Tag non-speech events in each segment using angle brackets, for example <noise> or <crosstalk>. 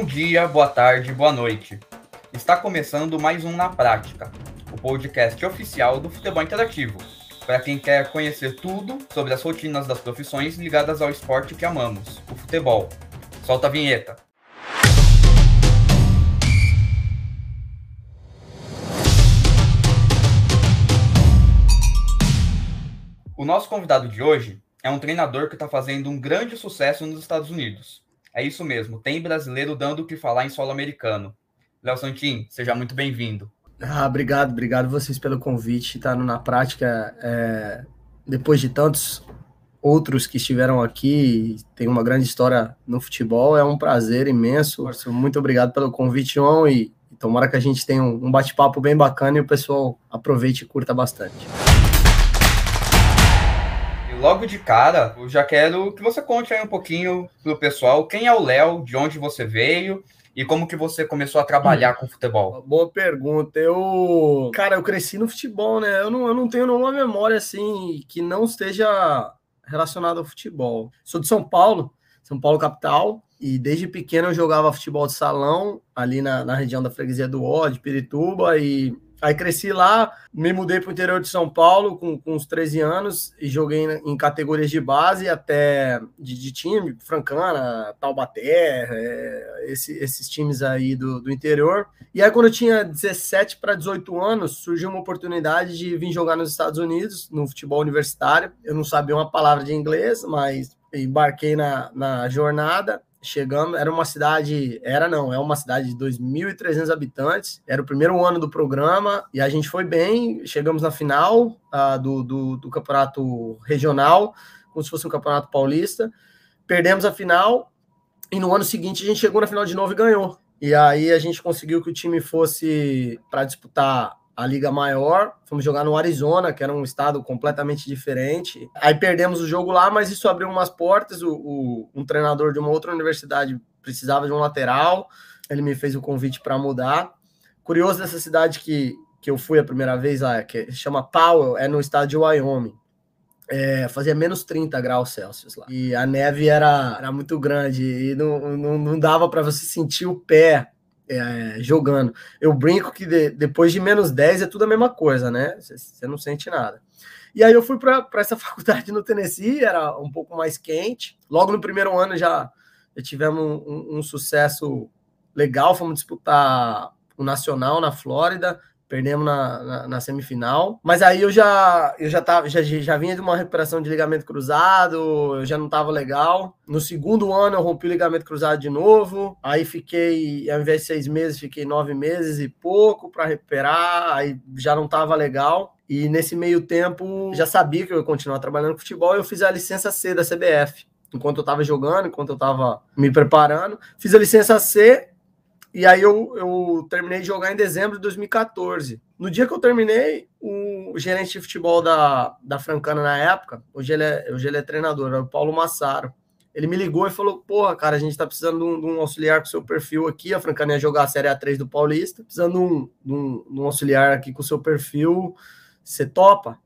Bom dia, boa tarde, boa noite. Está começando mais um Na Prática, o podcast oficial do Futebol Interativo, para quem quer conhecer tudo sobre as rotinas das profissões ligadas ao esporte que amamos, o futebol. Solta a vinheta. O nosso convidado de hoje é um treinador que está fazendo um grande sucesso nos Estados Unidos. É isso mesmo, tem brasileiro dando o que falar em solo americano. Léo Santin, seja muito bem-vindo. Ah, obrigado, obrigado vocês pelo convite. Tá na prática, é, depois de tantos outros que estiveram aqui, tem uma grande história no futebol, é um prazer imenso. Muito obrigado pelo convite, João, e, tomara que a gente tenha um, um bate-papo bem bacana e o pessoal aproveite e curta bastante logo de cara, eu já quero que você conte aí um pouquinho pro pessoal quem é o Léo, de onde você veio e como que você começou a trabalhar com futebol? Boa pergunta. Eu, cara, eu cresci no futebol, né? Eu não, eu não tenho nenhuma memória assim que não esteja relacionada ao futebol. Sou de São Paulo, São Paulo capital, e desde pequeno eu jogava futebol de salão ali na, na região da freguesia do Ó, de Pirituba, e Aí cresci lá, me mudei para o interior de São Paulo com, com uns 13 anos e joguei em categorias de base até de, de time, Francana, Taubaté, é, esse, esses times aí do, do interior. E aí, quando eu tinha 17 para 18 anos, surgiu uma oportunidade de vir jogar nos Estados Unidos, no futebol universitário. Eu não sabia uma palavra de inglês, mas embarquei na, na jornada chegamos, era uma cidade, era não, é uma cidade de 2.300 habitantes, era o primeiro ano do programa e a gente foi bem, chegamos na final uh, do, do, do, campeonato regional, como se fosse um campeonato paulista, perdemos a final e no ano seguinte a gente chegou na final de novo e ganhou. E aí a gente conseguiu que o time fosse para disputar a liga maior, fomos jogar no Arizona, que era um estado completamente diferente. Aí perdemos o jogo lá, mas isso abriu umas portas. O, o um treinador de uma outra universidade precisava de um lateral, ele me fez o convite para mudar. Curioso dessa cidade que, que eu fui a primeira vez lá, que chama Powell, é no estado de Wyoming. É, fazia menos 30 graus Celsius lá. E a neve era, era muito grande e não, não, não dava para você sentir o pé é, jogando. Eu brinco que de, depois de menos 10 é tudo a mesma coisa, né? Você não sente nada. E aí eu fui para essa <laughs> faculdade no Tennessee, era um pouco mais quente. Logo no primeiro ano já, já tivemos um, um sucesso legal, fomos disputar o Nacional na Flórida, perdemos na, na, na, semifinal. Mas aí eu já eu já tava já, já vinha de uma recuperação de ligamento cruzado, eu já não estava legal. No segundo ano eu rompi o ligamento cruzado de novo. Aí fiquei, ao invés de seis meses, fiquei nove meses e pouco para recuperar. Aí já não estava legal. E nesse meio tempo já sabia que eu ia continuar trabalhando com futebol. Eu fiz a licença C da CBF enquanto eu estava jogando, enquanto eu estava me preparando. Fiz a licença C e aí eu, eu terminei de jogar em dezembro de 2014. No dia que eu terminei, o gerente de futebol da, da Francana na época, hoje ele é, hoje ele é treinador, o Paulo Massaro. Ele me ligou e falou: Porra, cara, a gente tá precisando de um, de um auxiliar com seu perfil aqui. A Francana ia jogar a Série A3 do Paulista, precisando de um, de um, de um auxiliar aqui com seu perfil. Você topa?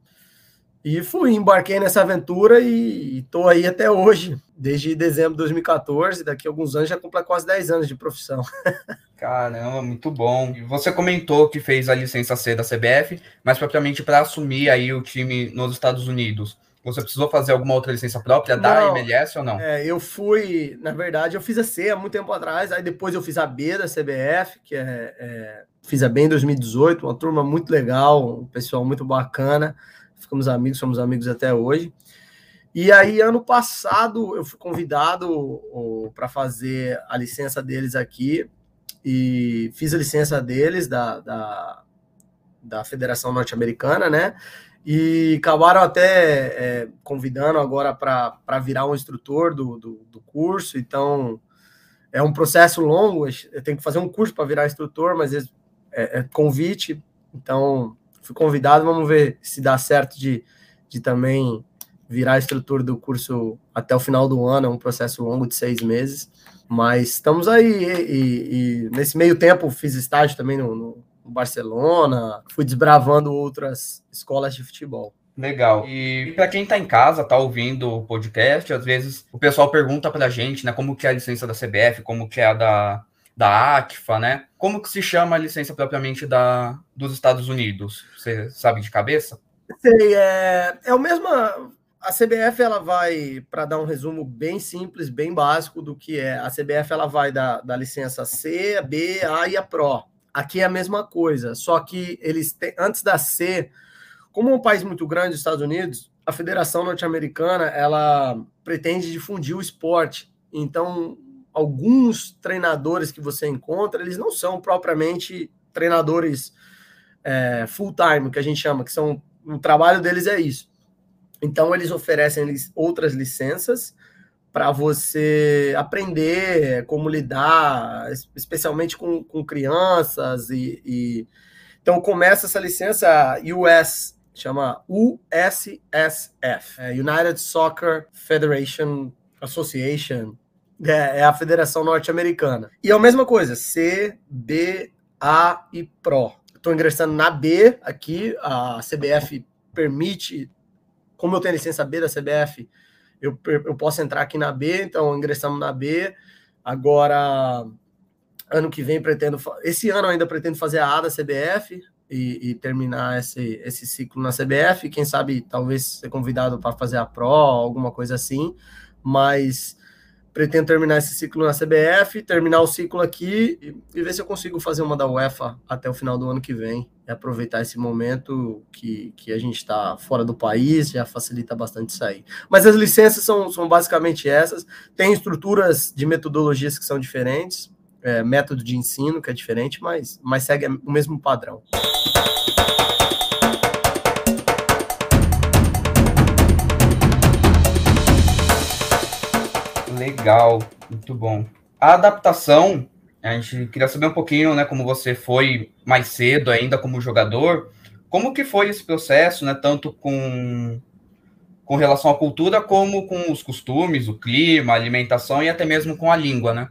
E fui, embarquei nessa aventura e estou aí até hoje, desde dezembro de 2014. Daqui a alguns anos já completo quase 10 anos de profissão. <laughs> Caramba, muito bom. E você comentou que fez a licença C da CBF, mas propriamente para assumir aí o time nos Estados Unidos. Você precisou fazer alguma outra licença própria da não, MLS ou não? É, eu fui, na verdade, eu fiz a C há muito tempo atrás, aí depois eu fiz a B da CBF, que é, é fiz a B em 2018, uma turma muito legal, um pessoal muito bacana ficamos amigos, somos amigos até hoje. E aí, ano passado, eu fui convidado para fazer a licença deles aqui e fiz a licença deles da, da, da Federação Norte-Americana, né? E acabaram até é, convidando agora para virar um instrutor do, do, do, curso. Então, é um processo longo. Eu tenho que fazer um curso para virar instrutor, mas é, é convite. Então, fui convidado, vamos ver se dá certo de, de também virar a estrutura do curso até o final do ano, é um processo longo de seis meses, mas estamos aí, e, e, e nesse meio tempo fiz estágio também no, no, Barcelona, fui desbravando outras escolas de futebol. Legal. E para quem está em casa, está ouvindo o podcast, às vezes o pessoal pergunta para a gente, né, como que é a licença da CBF, como que é a da da ATFA, né? Como que se chama a licença propriamente da, dos Estados Unidos? Você sabe de cabeça? Sei, é, é o mesmo. A CBF ela vai, para dar um resumo bem simples, bem básico do que é. A CBF ela vai da, da licença C, a B, A e a Pro. Aqui é a mesma coisa, só que eles têm, antes da C, como é um país muito grande, os Estados Unidos, a Federação Norte-Americana ela pretende difundir o esporte. Então, alguns treinadores que você encontra, eles não são propriamente treinadores é, full-time, que a gente chama, que são o trabalho deles é isso. Então, eles oferecem outras licenças para você aprender como lidar, especialmente com, com crianças. E, e, Então, começa essa licença US, chama USSF é United Soccer Federation Association. É, é a Federação Norte-Americana. E é a mesma coisa, C, B, A e PRO. Estou ingressando na B aqui, a CBF permite, como eu tenho licença B da CBF, eu, eu posso entrar aqui na B, então ingressamos na B. Agora, ano que vem, pretendo. Esse ano ainda pretendo fazer a A da CBF e, e terminar esse, esse ciclo na CBF. Quem sabe, talvez ser convidado para fazer a Pro, alguma coisa assim. Mas pretendo terminar esse ciclo na CBF, terminar o ciclo aqui e, e, ver se eu consigo fazer uma da UEFA até o final do ano que vem. E aproveitar esse momento que, que a gente está fora do país, já facilita bastante sair. Mas as licenças são, são basicamente essas. Tem estruturas de metodologias que são diferentes, é, método de ensino que é diferente, mas, mas segue o mesmo padrão. Legal, muito bom. A adaptação, a gente queria saber um pouquinho, né, como você foi mais cedo ainda como jogador, como que foi esse processo, né, tanto com com relação à cultura como com os costumes, o clima, a alimentação e até mesmo com a língua, né?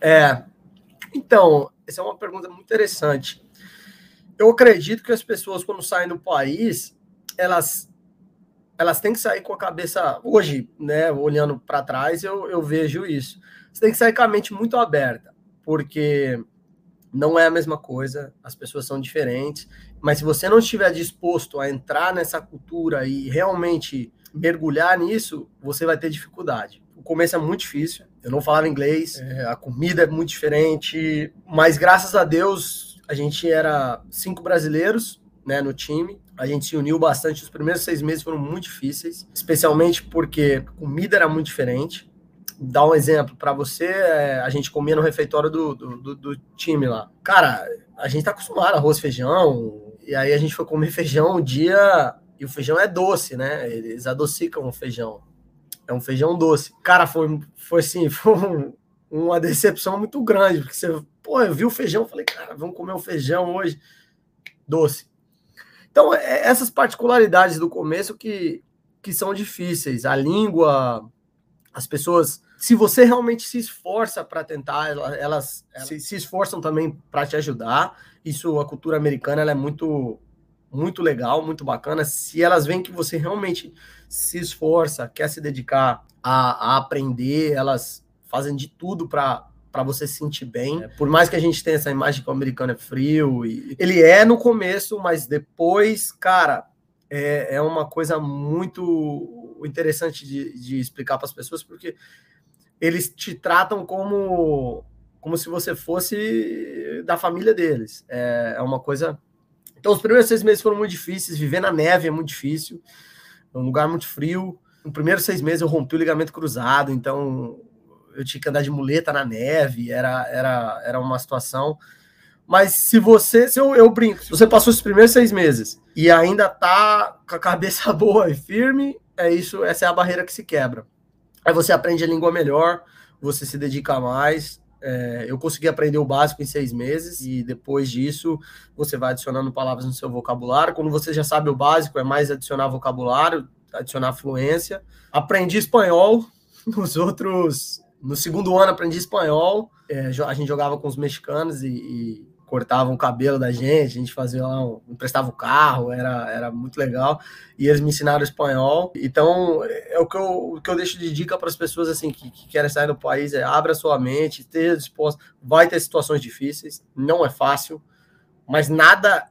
É. Então, essa é uma pergunta muito interessante. Eu acredito que as pessoas quando saem do país, elas elas têm que sair com a cabeça hoje, né? Olhando para trás, eu, eu vejo isso. Você tem que sair com a mente muito aberta, porque não é a mesma coisa, as pessoas são diferentes, mas se você não estiver disposto a entrar nessa cultura e realmente mergulhar nisso, você vai ter dificuldade. O começo é muito difícil, eu não falava inglês, é, a comida é muito diferente, mas graças a Deus a gente era cinco brasileiros né, no time, a gente se uniu bastante. Os primeiros seis meses foram muito difíceis, especialmente porque a comida era muito diferente. Dá um exemplo para você: é, a gente comia no refeitório do, do, do, time lá. Cara, a gente tá acostumado a arroz, feijão, e aí a gente foi comer <laughs> feijão um dia. E o feijão é doce, né? Eles adocicam o feijão. É um feijão doce. Cara, foi, foi assim, <laughs> foi um, uma decepção muito grande, porque você, pô, eu vi o feijão, falei, cara, vamos comer o um feijão hoje doce. Então, é, essas particularidades do começo que, que são difíceis. A língua, as pessoas. Se você realmente se esforça para tentar, elas, elas se, se, esforçam também para te ajudar. Isso, a cultura americana, ela é muito, muito legal, muito bacana. Se elas veem que você realmente se esforça, quer se dedicar a, a aprender, elas fazem de tudo para para você se sentir bem. É, por mais que a gente tenha essa imagem que o americano é frio, e ele é no começo, mas depois, cara, é, é uma coisa muito interessante de, de explicar para as pessoas, porque eles te tratam como como se você fosse da família deles. É, é uma coisa. Então, os primeiros seis meses foram muito difíceis. Viver na neve é muito difícil, é um lugar muito frio. No primeiro seis meses eu rompi o ligamento cruzado, então eu tinha que andar de muleta na neve, era, era, era uma situação. Mas se você, se eu, eu brinco, se você passou os primeiros seis meses e ainda tá com a cabeça <laughs> boa e firme, é isso, essa é a barreira que se quebra. Aí você aprende a língua melhor, você se dedica mais. É, eu consegui aprender o básico em seis meses e depois disso você vai adicionando palavras no seu vocabulário. Quando você já sabe o básico, é mais adicionar vocabulário, adicionar fluência. Aprendi espanhol <laughs> nos outros no segundo ano aprendi espanhol, é, a gente jogava com os mexicanos e, e cortavam o cabelo da gente, a gente fazia lá, um, emprestava o carro, era, era muito legal. E eles me ensinaram espanhol. Então, é o que eu, o que eu deixo de dica para as pessoas assim que, que, querem sair do país é abra sua mente, esteja disposto. Vai ter situações difíceis, não é fácil, mas nada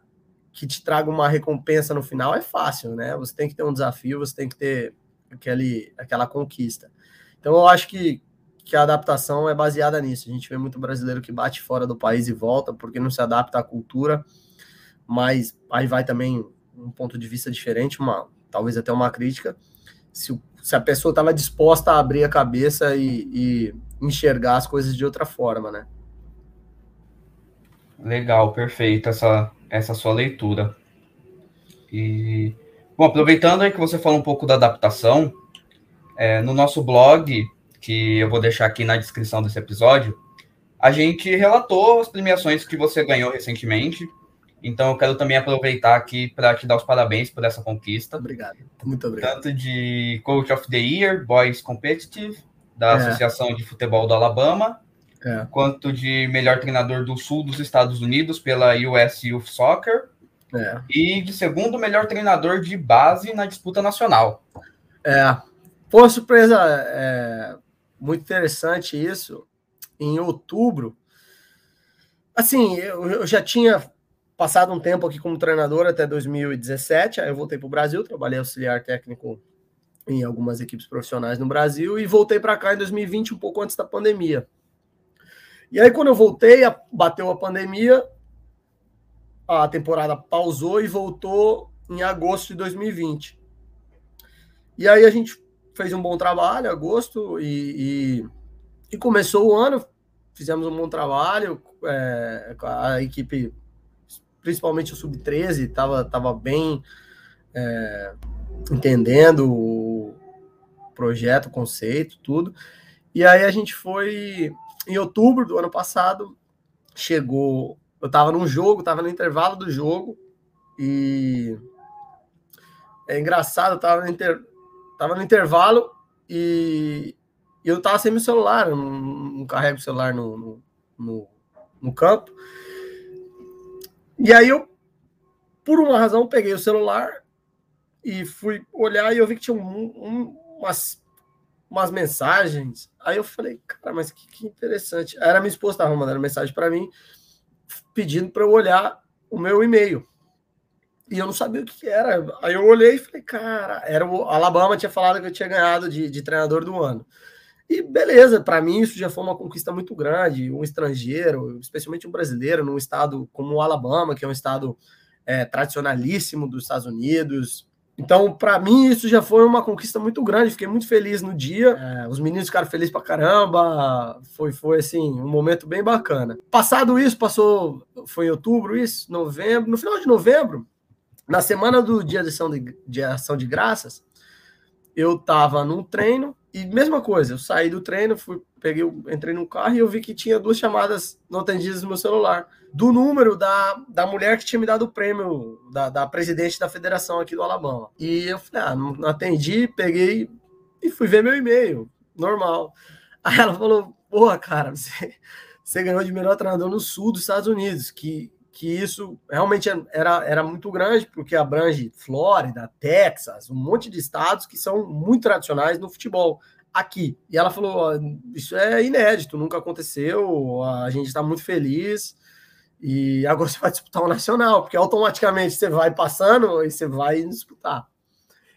que te traga uma recompensa no final é fácil, né? Você tem que ter um desafio, você tem que ter aquele, aquela conquista. Então, eu acho que que a adaptação é baseada nisso. A gente vê muito brasileiro que bate fora do país e volta porque não se adapta à cultura, mas aí vai também um ponto de vista diferente, uma talvez até uma crítica. Se, se a pessoa estava disposta a abrir a cabeça e, e enxergar as coisas de outra forma, né? Legal, perfeito essa, essa sua leitura. E, bom, aproveitando aí que você falou um pouco da adaptação, é, no nosso blog que eu vou deixar aqui na descrição desse episódio, a gente relatou as premiações que você ganhou recentemente. Então eu quero também aproveitar aqui para te dar os parabéns por essa conquista. Obrigado, muito obrigado. Tanto de Coach of the Year, Boys Competitive, da é. Associação de Futebol do Alabama, é. quanto de melhor treinador do sul dos Estados Unidos pela US Youth Soccer, é. e de segundo melhor treinador de base na disputa nacional. É, foi surpresa é, muito interessante isso. Em outubro, assim, eu, eu já tinha passado um tempo aqui como treinador até 2017, aí eu voltei para o Brasil, trabalhei auxiliar técnico em algumas equipes profissionais no Brasil e voltei para cá em 2020, um pouco antes da pandemia. E aí, quando eu voltei, bateu a pandemia, a temporada pausou e voltou em agosto de 2020. E aí a gente fez um bom trabalho, agosto, e, e, e começou o ano, fizemos um bom trabalho, é, a equipe, principalmente o Sub-13, estava tava bem é, entendendo o projeto, o conceito, tudo. E aí a gente foi, em outubro do ano passado, chegou, eu estava num jogo, estava no intervalo do jogo, e é engraçado, eu tava no inter tava no intervalo e eu tava sem meu celular, não, não carrego o celular no, no, no, no campo. E aí eu, por uma razão, peguei o celular e fui olhar e eu vi que tinha um, um, umas, umas mensagens. Aí eu falei, cara, mas que, que interessante. Era minha esposa estava mandando mensagem para mim, pedindo para eu olhar o meu e-mail. E eu não sabia o que era. Aí eu olhei e falei, cara, era o Alabama tinha falado que eu tinha ganhado de, de treinador do ano. E beleza, para mim isso já foi uma conquista muito grande. Um estrangeiro, especialmente um brasileiro, num estado como o Alabama, que é um estado é, tradicionalíssimo dos Estados Unidos. Então, para mim, isso já foi uma conquista muito grande. Fiquei muito feliz no dia. É, os meninos ficaram felizes pra caramba. Foi, foi assim, um momento bem bacana. Passado isso, passou. Foi em outubro, isso, novembro. No final de novembro, na semana do dia de ação de, de, ação de graças, eu tava num treino e mesma coisa, eu saí do treino, fui, peguei, entrei no carro e eu vi que tinha duas chamadas não atendidas no meu celular, do número da, da mulher que tinha me dado o prêmio, da, da presidente da federação aqui do Alabama. E eu falei, ah, não atendi, peguei e fui ver meu e-mail, normal. Aí ela falou, porra, cara, você, você ganhou de melhor treinador no sul dos Estados Unidos, que que isso realmente era, era muito grande, porque abrange Flórida, Texas, um monte de estados que são muito tradicionais no futebol aqui. E ela falou: Isso é inédito, nunca aconteceu, a gente está muito feliz. E agora <laughs> você vai disputar o nacional, porque automaticamente você vai passando e você vai disputar.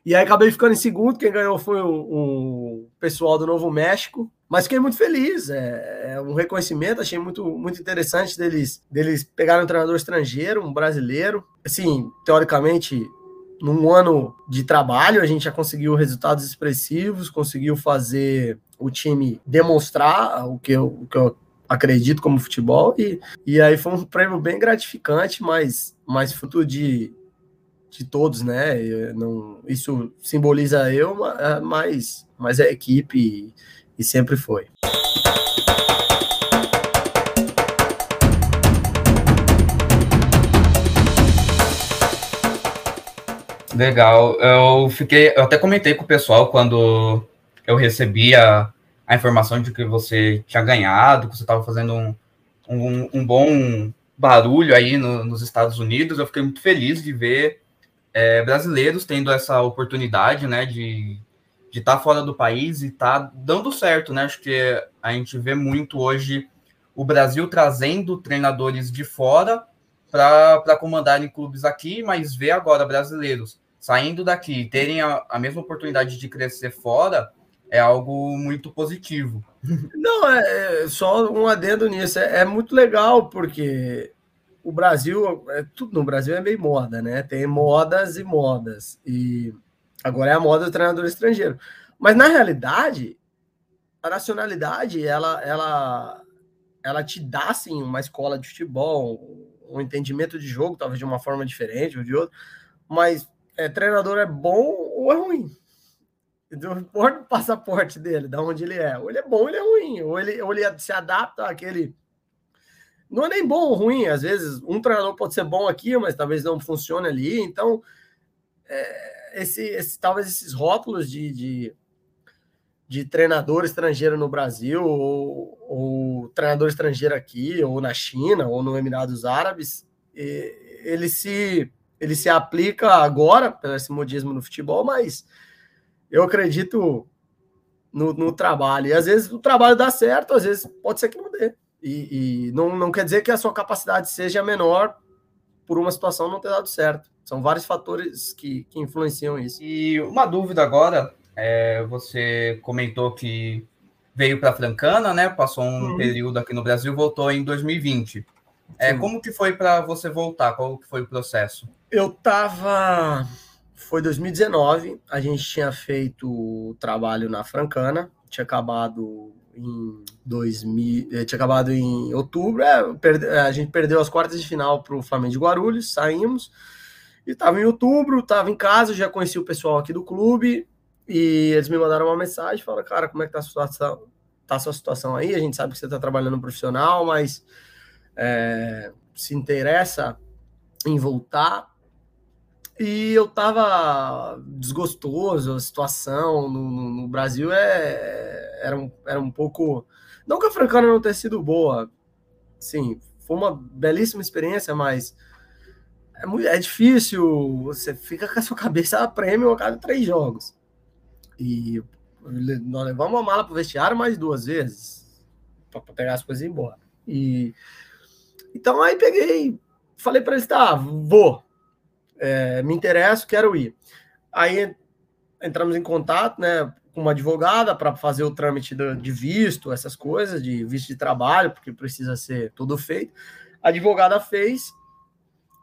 E aí acabei ficando em segundo, quem ganhou foi o, o pessoal do Novo México, mas fiquei muito feliz, é, é, um reconhecimento, achei muito, muito interessante deles, deles pegarem um treinador estrangeiro, um brasileiro. Assim, teoricamente, num ano de trabalho, a gente já conseguiu resultados expressivos, conseguiu fazer o time demonstrar o que eu, o que eu acredito como futebol, e, e aí foi um prêmio bem gratificante, mas, mas fruto de, de todos, né? Não, isso simboliza eu, mas, mas é a equipe e sempre foi. Legal. Eu fiquei, eu até comentei com o pessoal quando eu recebi a, a informação de que você tinha ganhado, que você estava fazendo um, um, um, bom barulho aí no, nos Estados Unidos, eu fiquei muito feliz de ver é, brasileiros tendo essa oportunidade, né, de de estar tá fora do país e tá dando certo, né? Acho que a gente vê muito hoje o Brasil trazendo treinadores de fora para comandarem clubes aqui, mas vê agora brasileiros saindo daqui e terem a, a mesma oportunidade de crescer fora é algo muito positivo. Não, é, é só um adendo nisso. É, é, muito legal porque o Brasil, é, tudo no Brasil é meio moda, né? Tem modas e modas. E agora é a moda do treinador estrangeiro. Mas na realidade, a nacionalidade, ela, ela, ela te dá assim uma escola de futebol, um entendimento de jogo, talvez de uma forma diferente ou de outra. Mas é, treinador é bom ou é ruim? <laughs> Não importa o passaporte dele, da onde ele é. Ou ele é bom ou ele é ruim. Ou ele, ou ele se adapta àquele. Não é nem bom ou ruim. Às vezes, um treinador pode ser bom aqui, mas talvez não funcione ali. Então, é, esse, esse, talvez esses rótulos de, de, de, treinador estrangeiro no Brasil, ou, ou treinador estrangeiro aqui, ou na China, ou no Emirados Árabes, ele se, ele se aplica agora, pelo esse modismo no futebol, mas eu acredito no, no, trabalho. E às vezes o trabalho dá certo, às vezes pode ser que não dê. E, e, não, não quer dizer que a sua capacidade seja menor por uma situação não ter dado certo. São vários fatores que, que influenciam isso. E uma dúvida agora, é, você comentou que veio para Francana, né? Passou um uhum. período aqui no Brasil, voltou em 2020. É, como que foi para você voltar? Qual que foi o processo? Eu tava foi 2019, a gente tinha feito o trabalho na Francana, tinha acabado em 2000, eh, tinha acabado em outubro, é, a gente perdeu as quartas de final para o Flamengo de Guarulhos, saímos, e estava em outubro, estava em casa, já conheci o pessoal aqui do clube, e eles me mandaram uma mensagem, falaram, cara, como é que tá a situação, tá a sua situação aí? A gente sabe que você está trabalhando profissional, mas é, se interessa em voltar, e eu tava desgostoso, a situação no, no Brasil é, era, um, era um pouco. Não que a Francana não tenha sido boa, sim, foi uma belíssima experiência, mas é, muito, é difícil, você fica com a sua cabeça a prêmio a cada três jogos. E nós levamos uma mala pro vestiário mais duas vezes para pegar as coisas e ir embora. E então aí peguei, falei para eles, tá, vou é, me interesso, quero ir. Aí entramos em contato, né, com uma advogada para fazer o trâmite de visto, essas coisas, de visto de trabalho, porque precisa ser tudo feito. A advogada fez.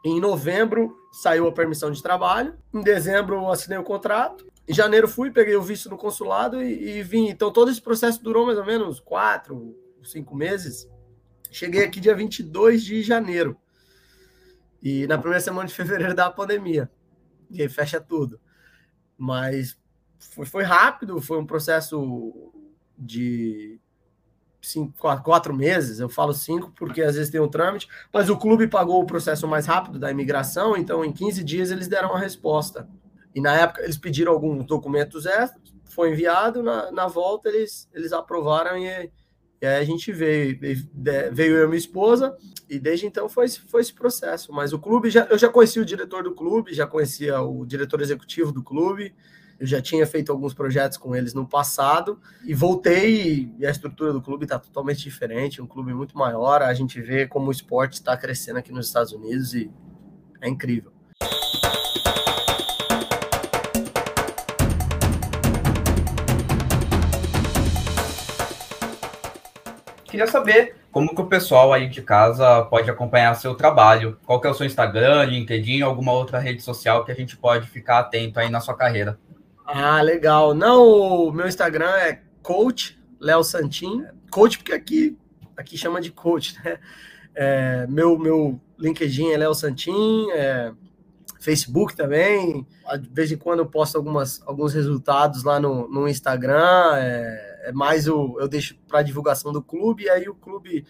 Em novembro saiu a permissão de trabalho. Em dezembro assinei o contrato. Em janeiro fui, peguei o visto no consulado e, e vim. Então todo esse processo durou mais ou menos quatro, cinco meses. Cheguei aqui dia 22 de janeiro. E na primeira semana de fevereiro da pandemia. E aí fecha tudo. Mas foi, foi rápido, foi um processo de cinco, quatro, meses. Eu falo cinco porque às vezes tem um trâmite, mas o clube pagou o processo mais rápido da imigração, então em 15 dias eles deram a resposta. E na época eles pediram alguns documentos extras, foi enviado, na, na volta eles, eles aprovaram e e aí a gente veio, veio eu e minha esposa, e desde então foi, foi esse processo. Mas o clube, já, eu já conhecia o diretor do clube, já conhecia o diretor executivo do clube, eu já tinha feito alguns projetos com eles no passado, e voltei, e a estrutura do clube está totalmente diferente, um clube muito maior, a gente vê como o esporte está crescendo aqui nos Estados Unidos, e é incrível. Queria saber como que o pessoal aí de casa pode acompanhar seu trabalho. Qual que é o seu Instagram, LinkedIn, alguma outra rede social que a gente pode ficar atento aí na sua carreira? Ah, legal. Não, o meu Instagram é coach Léo Santin. Coach porque aqui aqui chama de coach, <laughs> né? É, meu meu LinkedIn é Léo Santin, é, Facebook também. De vez em quando eu posto algumas, alguns resultados lá no, no Instagram. É, é mais o, eu deixo para divulgação do clube, e aí o clube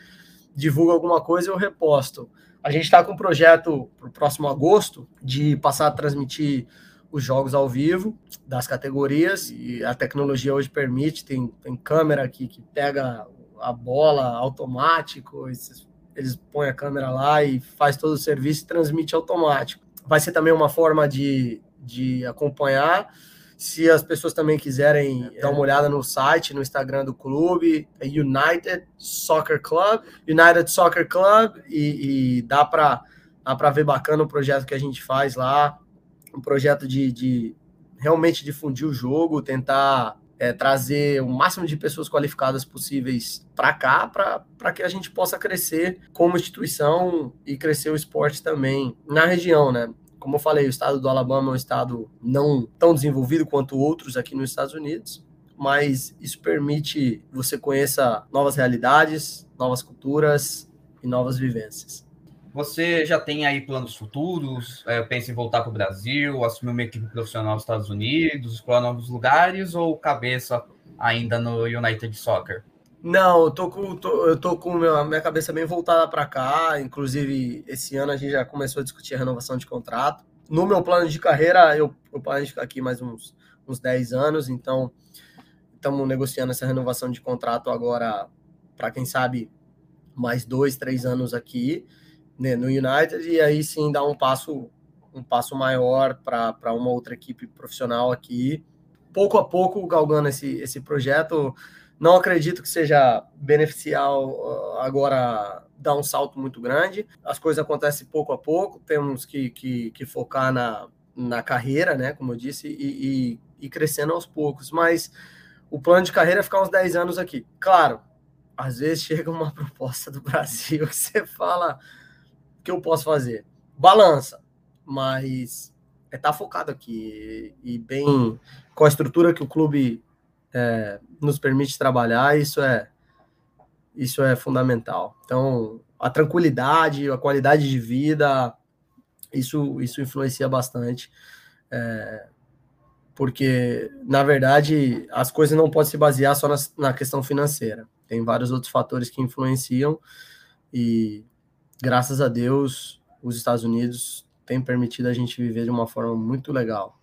divulga alguma coisa eu reposto. A gente está com um projeto para o próximo agosto de passar a transmitir os jogos ao vivo das categorias e a tecnologia hoje permite, tem, tem câmera aqui que pega a bola automático, esses eles põem a câmera lá e faz todo o serviço e transmite automático. Vai ser também uma forma de, de acompanhar. Se as pessoas também quiserem dar uma olhada no site, no Instagram do clube, é United Soccer Club, United Soccer Club, e, e dá para dá para ver bacana o projeto que a gente faz lá, um projeto de, de realmente difundir o jogo, tentar é, trazer o máximo de pessoas qualificadas possíveis para cá, para que a gente possa crescer como instituição e crescer o esporte também na região, né? Como eu falei, o estado do Alabama é um estado não tão desenvolvido quanto outros aqui nos Estados Unidos, mas isso permite você conheça novas realidades, novas culturas e novas vivências. Você já tem aí planos futuros? É, pensa em voltar para o Brasil, assumir uma equipe profissional nos Estados Unidos, explorar novos lugares ou cabeça ainda no United Soccer? Não, eu tô com, tô, eu tô com a minha cabeça bem voltada para cá. Inclusive, esse ano a gente já começou a discutir a renovação de contrato. No meu plano de carreira, eu, eu planejo ficar aqui mais uns, uns 10 anos, então estamos negociando essa renovação de contrato agora para quem sabe mais dois, três anos aqui né, no United e aí sim dar um passo um passo maior para uma outra equipe profissional aqui. Pouco a pouco galgando esse, esse projeto. Não acredito que seja beneficial uh, agora dar um salto muito grande. As coisas acontecem pouco a pouco, temos que, que, que focar na, na carreira, né? Como eu disse, e, e, e, crescendo aos poucos. Mas o plano de carreira é ficar uns 10 anos aqui. Claro, às vezes <laughs> chega uma proposta do Brasil que você fala que eu posso fazer? Balança, mas é estar tá focado aqui e bem com a estrutura que o clube é, nos permite trabalhar, isso é isso é fundamental. Então, a tranquilidade, a qualidade de vida, isso isso influencia bastante, é, porque na verdade as coisas não podem se basear só na, na questão financeira. Tem vários outros fatores que influenciam e graças a Deus, os Estados Unidos têm permitido a gente viver de uma forma muito legal.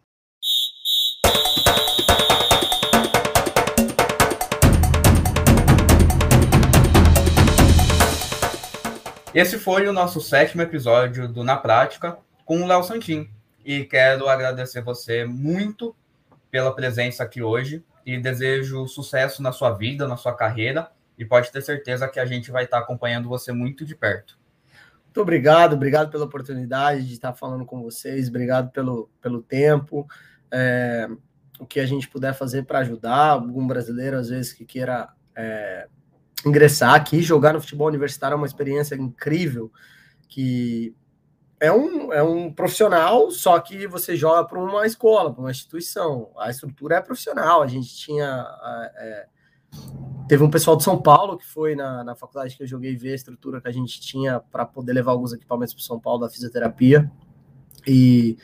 Esse foi o nosso sétimo episódio do Na Prática com o Léo Santin. E quero agradecer você muito pela presença aqui hoje e desejo sucesso na sua vida, na sua carreira. E pode ter certeza que a gente vai estar acompanhando você muito de perto. Muito obrigado, obrigado pela oportunidade de estar falando com vocês, obrigado pelo, pelo tempo. É, o que a gente puder fazer para ajudar algum brasileiro, às vezes, que queira é, ingressar aqui, jogar no futebol universitário é uma experiência incrível, que é um, é um profissional, só que você joga para uma escola, para uma instituição. A estrutura é profissional, a gente tinha. É, Teve um pessoal de São Paulo que foi na, na faculdade que eu joguei ver a estrutura que a gente tinha para poder levar alguns equipamentos para São Paulo da fisioterapia. E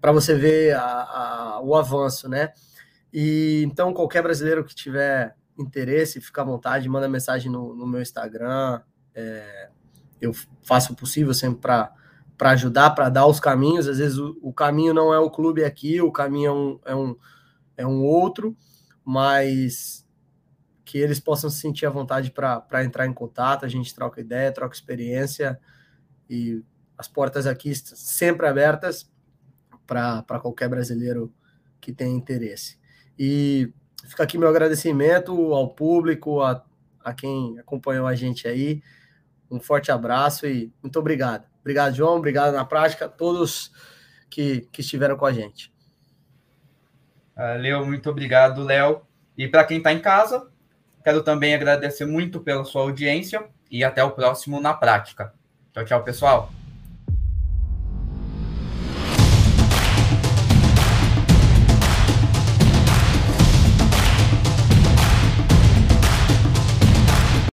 para você ver a, a, o avanço, né? E então, qualquer brasileiro que tiver interesse, fica à vontade, manda mensagem no, no meu Instagram. É, eu faço o possível sempre para ajudar, para dar os caminhos. Às vezes o, o, caminho não é o clube aqui, o caminho é um, é um, é um outro, mas que eles possam se sentir à vontade para entrar em contato, a gente troca ideia, troca experiência e as portas aqui sempre abertas para qualquer brasileiro que tenha interesse. E fica aqui meu agradecimento ao público, a, a quem acompanhou a gente aí. Um forte abraço e muito obrigado. Obrigado, João. Obrigado na prática a todos que, que estiveram com a gente. Valeu, muito obrigado, Léo. E para quem está em casa, Quero também agradecer muito pela sua audiência e até o próximo na prática. Tchau, tchau, pessoal.